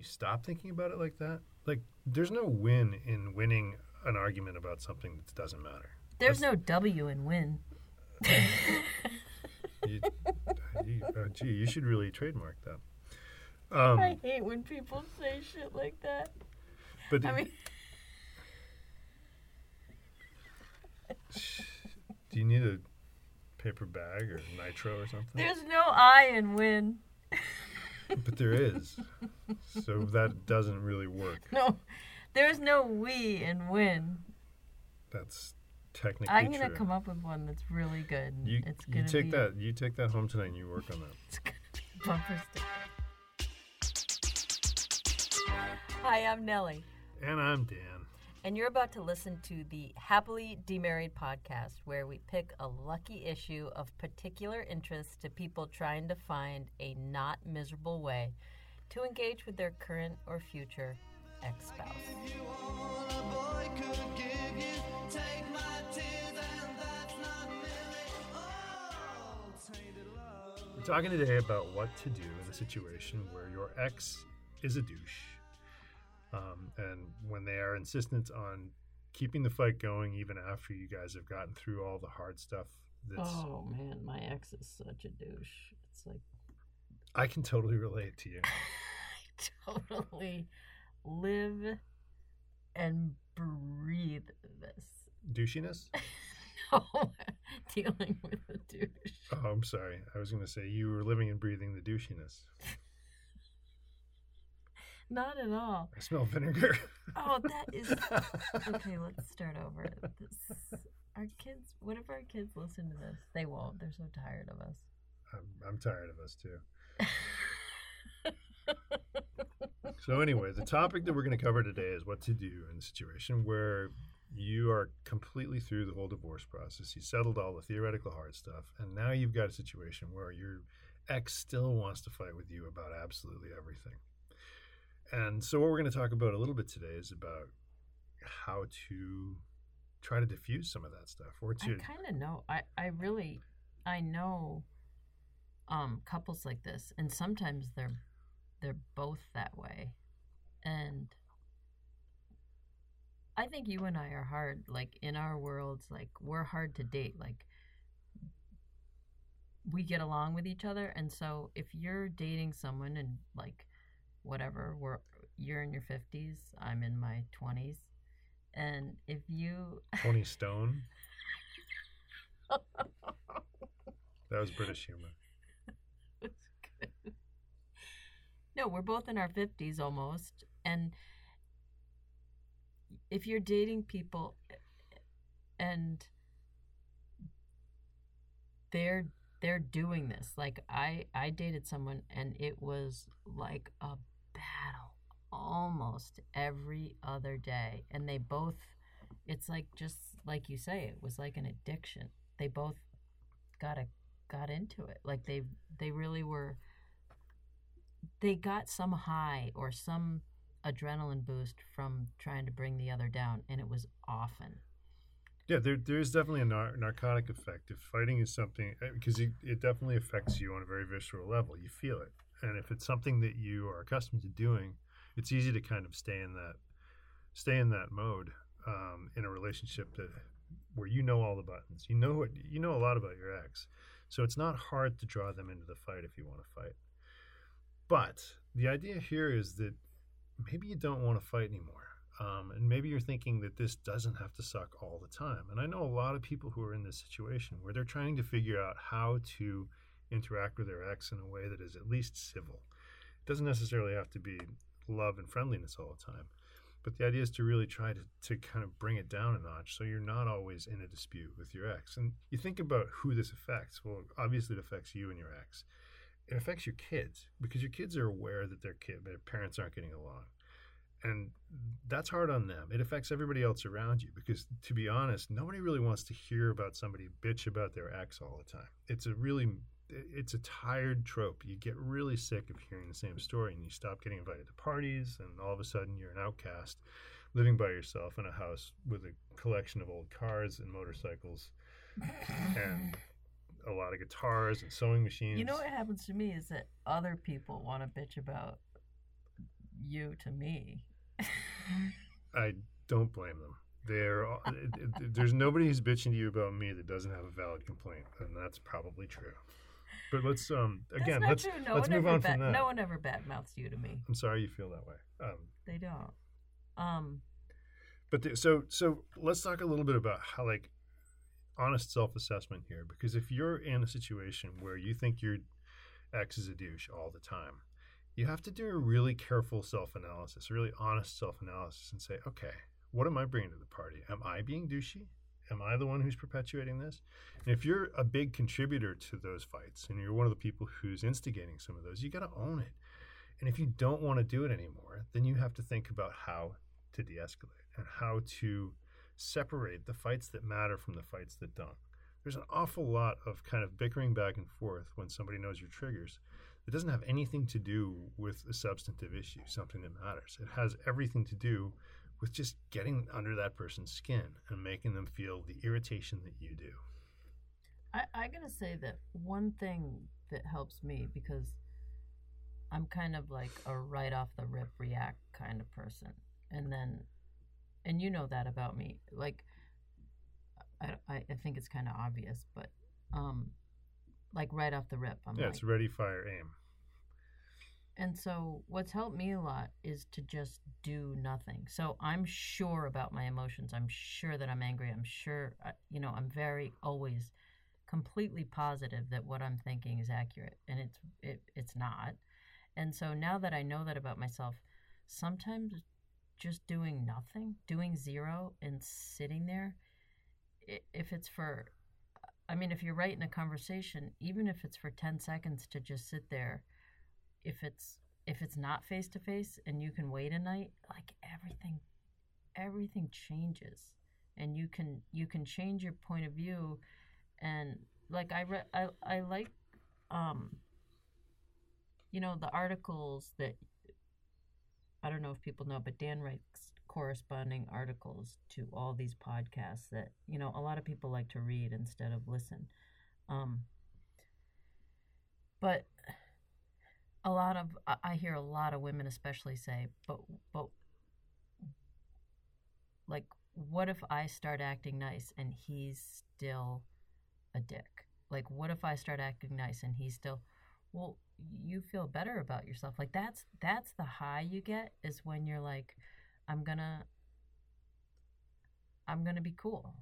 you stop thinking about it like that, like there's no win in winning an argument about something that doesn't matter. There's no W in win. You, you, uh, gee, you should really trademark that. Um, I hate when people say shit like that. but I mean, do you need a paper bag or nitro or something? there's no I in win. But there is. So that doesn't really work. No, there's no we in win. That's technically I'm gonna true. come up with one that's really good. You, it's you gonna take be, that you take that home tonight and you work on that. It's gonna be a bumper sticker. Hi, I'm Nellie. And I'm Dan. And you're about to listen to the Happily Demarried podcast, where we pick a lucky issue of particular interest to people trying to find a not miserable way to engage with their current or future ex spouse. We're talking today about what to do in a situation where your ex is a douche. Um, and when they are insistent on keeping the fight going even after you guys have gotten through all the hard stuff that's Oh man, my ex is such a douche. It's like I can totally relate to you. I totally live and breathe this. Douchiness? No, dealing with a douche. Oh, I'm sorry. I was going to say you were living and breathing the douchiness. Not at all. I smell vinegar. Oh, that is okay. Let's start over. This, our kids. What if our kids listen to this? They won't. They're so tired of us. I'm, I'm tired of us too. So, anyway, the topic that we're going to cover today is what to do in a situation where you are completely through the whole divorce process. You settled all the theoretical hard stuff, and now you've got a situation where your ex still wants to fight with you about absolutely everything. And so, what we're going to talk about a little bit today is about how to try to diffuse some of that stuff, or I to kind of know. I I really, I know. Um, couples like this, and sometimes they're they're both that way, and I think you and I are hard. Like in our worlds, like we're hard to date. Like we get along with each other, and so if you're dating someone and like whatever, we're you're in your fifties, I'm in my twenties, and if you Tony Stone. That was British humor. That's good. No, we're both in our 50s almost. And if you're dating people and they're they're doing this like i i dated someone and it was like a battle almost every other day and they both it's like just like you say it was like an addiction they both got a got into it like they they really were they got some high or some adrenaline boost from trying to bring the other down and it was often Yeah, there, there's definitely a nar- narcotic effect. If fighting is something, uh, because it, it definitely affects you on a very visceral level, you feel it. And if it's something that you are accustomed to doing, it's easy to kind of stay in that, stay in that mode um, in a relationship that where you know all the buttons, you know what, you know a lot about your ex, so it's not hard to draw them into the fight if you want to fight. But the idea here is that maybe you don't want to fight anymore. Um, and maybe you're thinking that this doesn't have to suck all the time. And I know a lot of people who are in this situation where they're trying to figure out how to interact with their ex in a way that is at least civil. It doesn't necessarily have to be love and friendliness all the time. But the idea is to really try to, to kind of bring it down a notch so you're not always in a dispute with your ex. And you think about who this affects. Well, obviously, it affects you and your ex. It affects your kids because your kids are aware that their kid, their parents aren't getting along and that's hard on them. It affects everybody else around you because, to be honest, nobody really wants to hear about somebody bitch about their ex all the time. It's a really, it's a tired trope. You get really sick of hearing the same story, and you stop getting invited to parties, and all of a sudden you're an outcast, living by yourself in a house with a collection of old cars and motorcycles, and a lot of guitars and sewing machines. You know what happens to me is that other people want to bitch about you to me. I don't blame them. They're, all- it- it- there's nobody who's bitching to you about me that doesn't have a valid complaint, and that's probably true. But let's um again let's. No let's one move ever on bad, from that. No one ever badmouths you to me. I'm sorry you feel that way. Um, They don't. Um, But the, so so let's talk a little bit about how like honest self assessment here because if you're in a situation where you think your ex is a douche all the time, you have to do a really careful self analysis, a really honest self analysis, and say, okay, what am I bringing to the party? Am I being douchey? Am I the one who's perpetuating this? And if you're a big contributor to those fights and you're one of the people who's instigating some of those, you got to own it. And if you don't want to do it anymore, then you have to think about how to de escalate and how to separate the fights that matter from the fights that don't. There's an awful lot of kind of bickering back and forth when somebody knows your triggers. It doesn't have anything to do with a substantive issue, something that matters. It has everything to do with just getting under that person's skin and making them feel the irritation that you do. I, I gotta say that one thing that helps me because I'm kind of like a right off the rip react kind of person, and then, and you know that about me. Like, I I, I think it's kind of obvious, but um, like right off the rip, I'm yeah, like, it's ready, fire, aim. And so, what's helped me a lot is to just do nothing. So, I'm sure about my emotions. I'm sure that I'm angry. I'm sure, uh, you know, I'm very always completely positive that what I'm thinking is accurate, and it's it, it's not. And so now that I know that about myself, sometimes just doing nothing, doing zero, and sitting there, if it's for, I mean, if you're right in a conversation, even if it's for ten seconds to just sit there if it's if it's not face to face and you can wait a night like everything everything changes. And you can you can change your point of view. And like i read i i like um you know the articles that i don't know if people know but dan writes corresponding articles to all these podcasts that you know a lot of people like to read instead of listen. Um but a lot of I- hear a lot of women especially say, but but like what if I start acting nice and he's still a dick? Like what if I start acting nice and he's still well, you feel better about yourself. Like that's that's the high you get is when you're like I'm going to I'm going to be cool.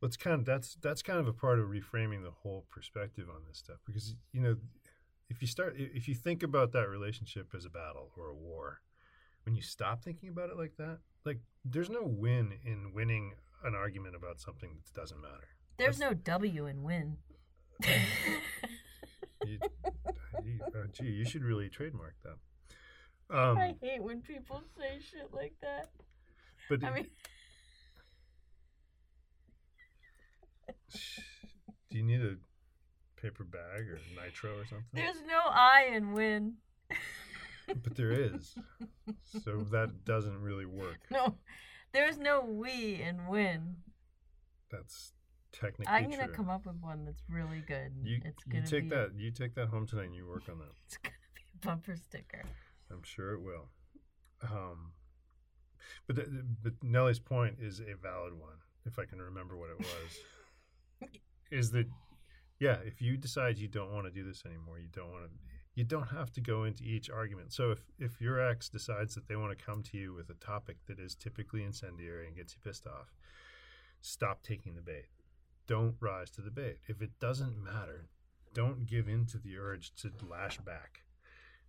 Well, it's kind of that's that's kind of a part of reframing the whole perspective on this stuff because you know if you start if you think about that relationship as a battle or a war, when you stop thinking about it like that, like there's no win in winning an argument about something that doesn't matter. There's no W in win. You, you, uh, gee, you should really trademark that. Um, I hate when people say shit like that. but I mean, do you need a paper bag or nitro or something? there's no I in win. But there is, so that doesn't really work. No, there's no we in win. That's technically I'm gonna true. come up with one that's really good. You, it's you gonna take be that you take that home tonight and you work on that. It's gonna be a bumper sticker. I'm sure it will. Um, but but Nellie's point is a valid one, if I can remember what it was. is that yeah, if you decide you don't want to do this anymore, you don't want to. You don't have to go into each argument. So if if your ex decides that they want to come to you with a topic that is typically incendiary and gets you pissed off, stop taking the bait. Don't rise to the bait. If it doesn't matter, don't give in to the urge to lash back.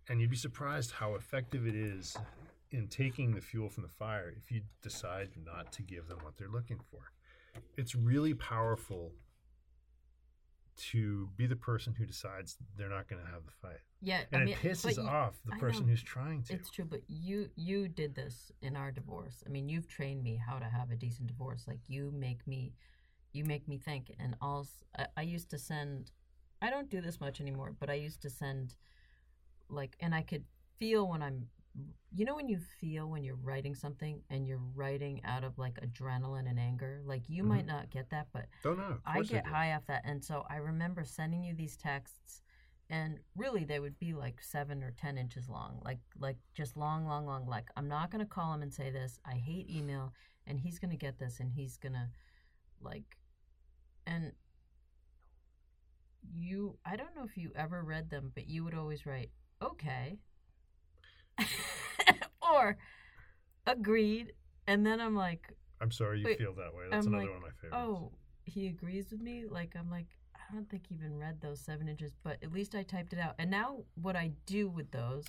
And you'd be surprised how effective it is in taking the fuel from the fire if you decide not to give them what they're looking for. It's really powerful to be the person who decides they're not going to have the fight. Yeah, And I mean, it pisses you- off the I person know. who's trying to. It's true, but you you did this in our divorce. I mean, you've trained me how to have a decent divorce. Like you make me, you make me think. And also, I, I used to send. I don't do this much anymore, but I used to send, like, and I could feel when I'm. You know when you feel when you're writing something and you're writing out of like adrenaline and anger. Like you Mhm. might not get that, but Don't know. I get do. high off that, and so I remember sending you these texts, and really they would be like seven or ten inches long like like just long long long like i'm not going to call him and say this i hate email and he's going to get this and he's going to like and you i don't know if you ever read them but you would always write okay or agreed and then i'm like I'm sorry you Wait, feel that way. That's I'm another like, one of my favorites. oh he agrees with me? Like i'm like i don't think he even read those seven inches but at least i typed it out. And now what i do with those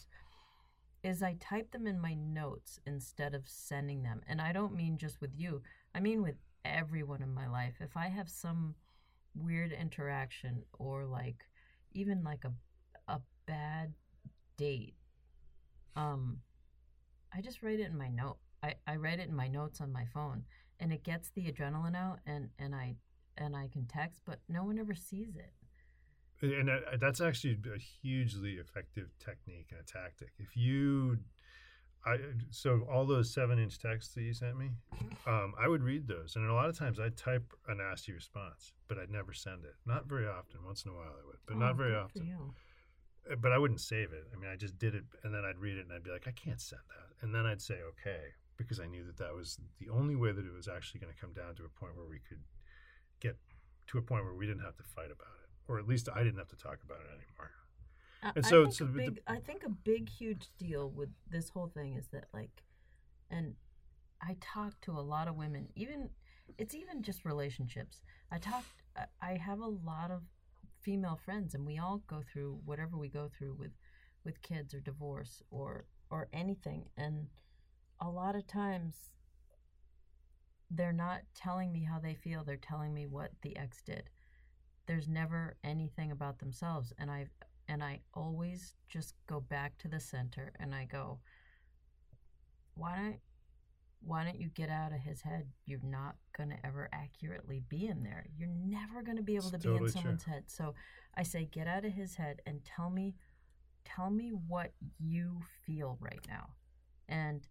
is i type them in my notes instead of sending them. And i don't mean just with you. I mean with everyone in my life. If i have some weird interaction or like even like a a bad date um i just write it in my note i i write it in my notes on my phone and it gets the adrenaline out and and i and i can text but no one ever sees it and that's actually a hugely effective technique and a tactic. If you, I so all those seven inch texts that you sent me, um, I would read those, and a lot of times I'd type a nasty response, but I'd never send it. Not very often. Once in a while I would, but Oh, not very often. But I wouldn't save it. I mean, I just did it, and then I'd read it, and I'd be like, I can't send that, and then I'd say okay because I knew that that was the only way that it was actually going to come down to a point where we could get to a point where we didn't have to fight about it, or at least I didn't have to talk about it anymore. I- And I so- think so a the- I think a big, huge deal with this whole thing is that like, and I talk to a lot of women. Even it's even just relationships. I talk. I- I have a lot of female friends, and we all go through whatever we go through with, with kids or divorce or or anything. And a lot of times, they're not telling me how they feel. They're telling me what the ex did. There's never anything about themselves, and I and I always just go back to the center and I go, why don't why don't you get out of his head? You're not gonna ever accurately be in there. You're never gonna be able It's to be in totally true. someone's head. So I say, get out of his head and tell me, tell me what you feel right now, and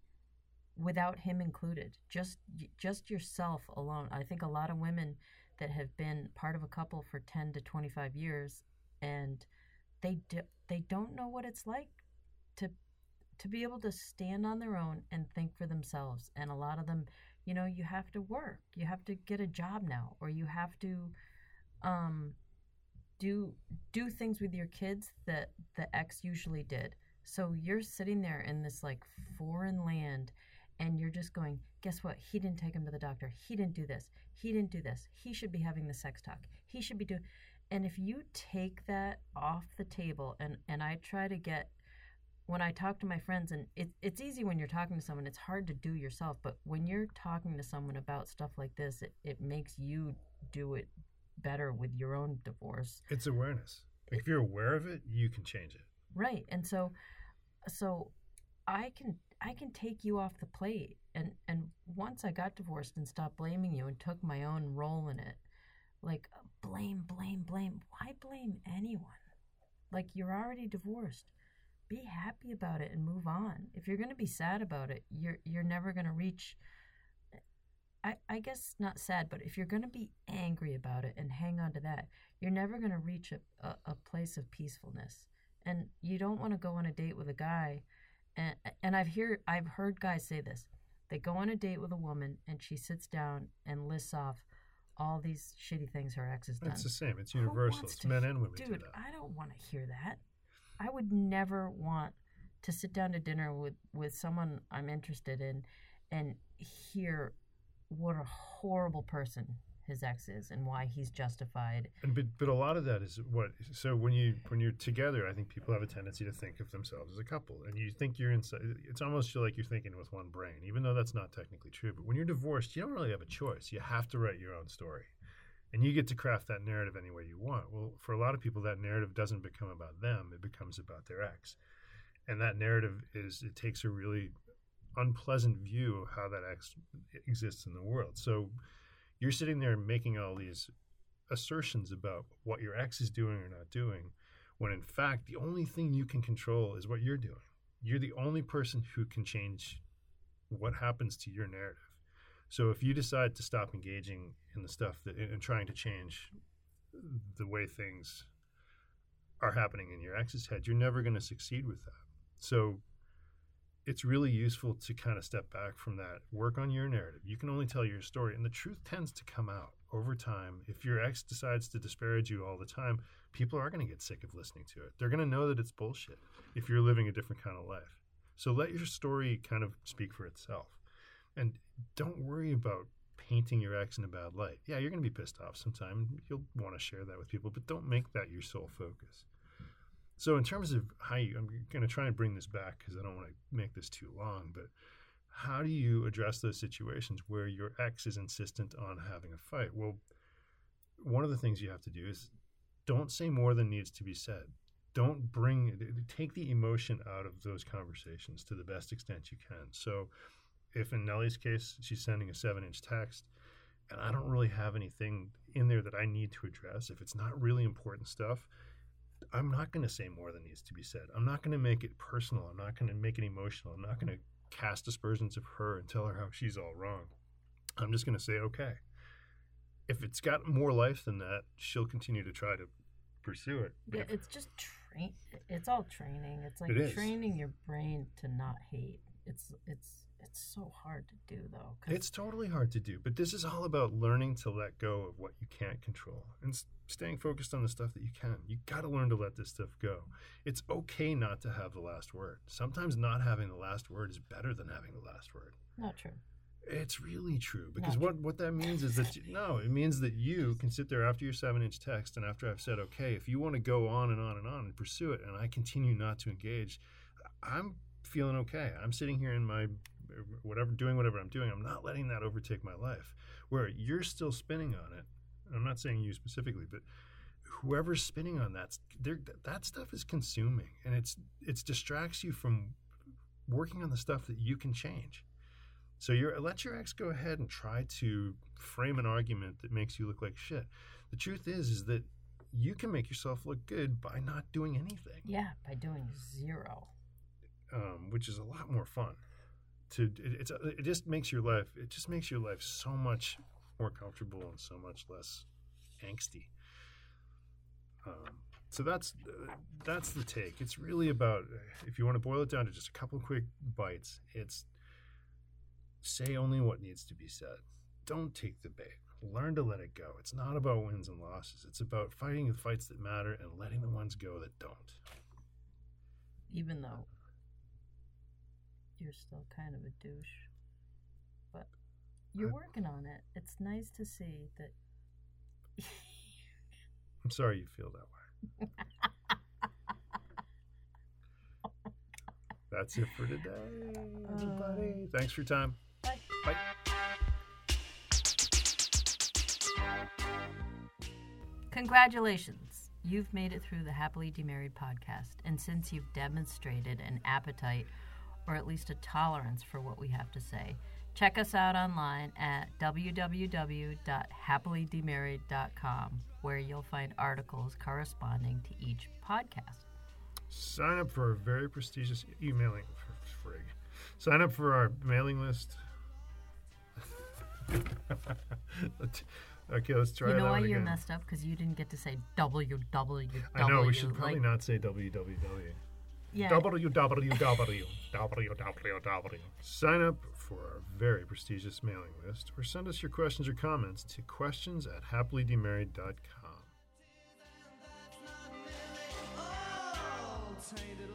without him included, just just yourself alone. I think a lot of women that have been part of a couple for ten to twenty five years and they do, they don't know what it's like to to be able to stand on their own and think for themselves and a lot of them you know you have to work you have to get a job now or you have to um do do things with your kids that the ex usually did. So you're sitting there in this like foreign land and you're just going guess what? He didn't take him to the doctor. He didn't do this. He didn't do this. He should be having the sex talk. He should be doing and if you take that off the table and and i try to get when i talk to my friends and it, it's easy when you're talking to someone it's hard to do yourself but when you're talking to someone about stuff like this it, it makes you do it better with your own divorce It's awareness. If you're aware of it, you can change it. right and so so i can i can take you off the plate and and once i got divorced and stopped blaming you and took my own role in it like blame blame blame why blame anyone like you're already divorced be happy about it and move on if you're going to be sad about it you're you're never going to reach I, I guess not sad, but if you're going to be angry about it and hang on to that, you're never going to reach a, a, a place of peacefulness. And you don't want to go on a date with a guy. And, and I've hear I've heard guys say this. They go on a date with a woman and she sits down and lists off all these shitty things her ex has done. It's the same. It's universal. It's men and women do Dude. I don't want to hear that. I would never want to sit down to dinner with with someone I'm interested in and hear what a horrible person his ex is and why he's justified. And but but a lot of that is what. So when you when you're together, I think people have a tendency to think of themselves as a couple, and you think you're inside. It's almost like you're thinking with one brain, even though that's not technically true. But when you're divorced, you don't really have a choice. You have to write your own story, and you get to craft that narrative any way you want. Well, for a lot of people, that narrative doesn't become about them; it becomes about their ex, and that narrative is it takes a really unpleasant view of how that ex exists in the world. So you're sitting there making all these assertions about what your ex is doing or not doing, when in fact, the only thing you can control is what you're doing. You're the only person who can change what happens to your narrative. So if you decide to stop engaging in the stuff that and trying to change the way things are happening in your ex's head, you're never going to succeed with that. So it's really useful to kind of step back from that, work on your narrative. You can only tell your story, and the truth tends to come out over time. If your ex decides to disparage you all the time, people are going to get sick of listening to it. They're going to know that it's bullshit if you're living a different kind of life. So let your story kind of speak for itself. And don't worry about painting your ex in a bad light. Yeah, you're going to be pissed off sometime. You'll want to share that with people, but don't make that your sole focus. So, in terms of how you, I'm going to try and bring this back because I don't want to make this too long, but how do you address those situations where your ex is insistent on having a fight? Well, one of the things you have to do is don't say more than needs to be said. Don't bring, take the emotion out of those conversations to the best extent you can. So, if in Nellie's case, she's sending a seven inch text, and I don't really have anything in there that I need to address, if it's not really important stuff, I'm not going to say more than needs to be said. I'm not going to make it personal. I'm not going to make it emotional. I'm not going to cast aspersions of her and tell her how she's all wrong. I'm just going to say, okay. If it's got more life than that, she'll continue to try to pursue it. Yeah, it's just train. It's all training. It's like It training your brain to not hate. It's it's it's so hard to do though. It's totally hard to do, but this is all about learning to let go of what you can't control and staying focused on the stuff that you can. You got to learn to let this stuff go. It's okay not to have the last word. Sometimes not having the last word is better than having the last word. not true. It's really true because what, what that means is that you, no, it means that you can sit there after your seven inch text and after I've said okay, if you want to go on and on and on and pursue it, and I continue not to engage, I'm feeling okay. I'm sitting here in my whatever, doing whatever I'm doing. I'm not letting that overtake my life. Where you're still spinning on it. I'm not saying you specifically, but whoever's spinning on that, that stuff is consuming, and it's it distracts you from working on the stuff that you can change. So you're, let your ex go ahead and try to frame an argument that makes you look like shit. The truth is, is that you can make yourself look good by not doing anything, Yeah, by doing zero. um, which is a lot more fun. To it, it's it just makes your life it just makes your life so much more comfortable and so much less angsty. Um, so that's that's the take. It's really about if you want to boil it down to just a couple quick bites. It's say only what needs to be said. Don't take the bait. Learn to let it go. It's not about wins and losses. It's about fighting the fights that matter and letting the ones go that don't. Even though you're still kind of a douche, but you're working on it. It's nice to see that. I'm sorry you feel that way. That's it for today, everybody. Uh, Thanks for your time. Bye. Bye. Congratulations! You've made it through the Happily Demarried podcast, and since you've demonstrated an appetite or at least a tolerance for what we have to say, check us out online at www.happily.demarried.com, where you'll find articles corresponding to each podcast. Sign up for a very prestigious emailing frig. Sign up for our mailing list. okay, let's try you know why again. messed up? Because you didn't get to say www. I know we should probably like, not say www. Yeah, www. www. Sign up for our very prestigious mailing list or send us your questions or comments to questions at happilydemarried.com. Tainted love.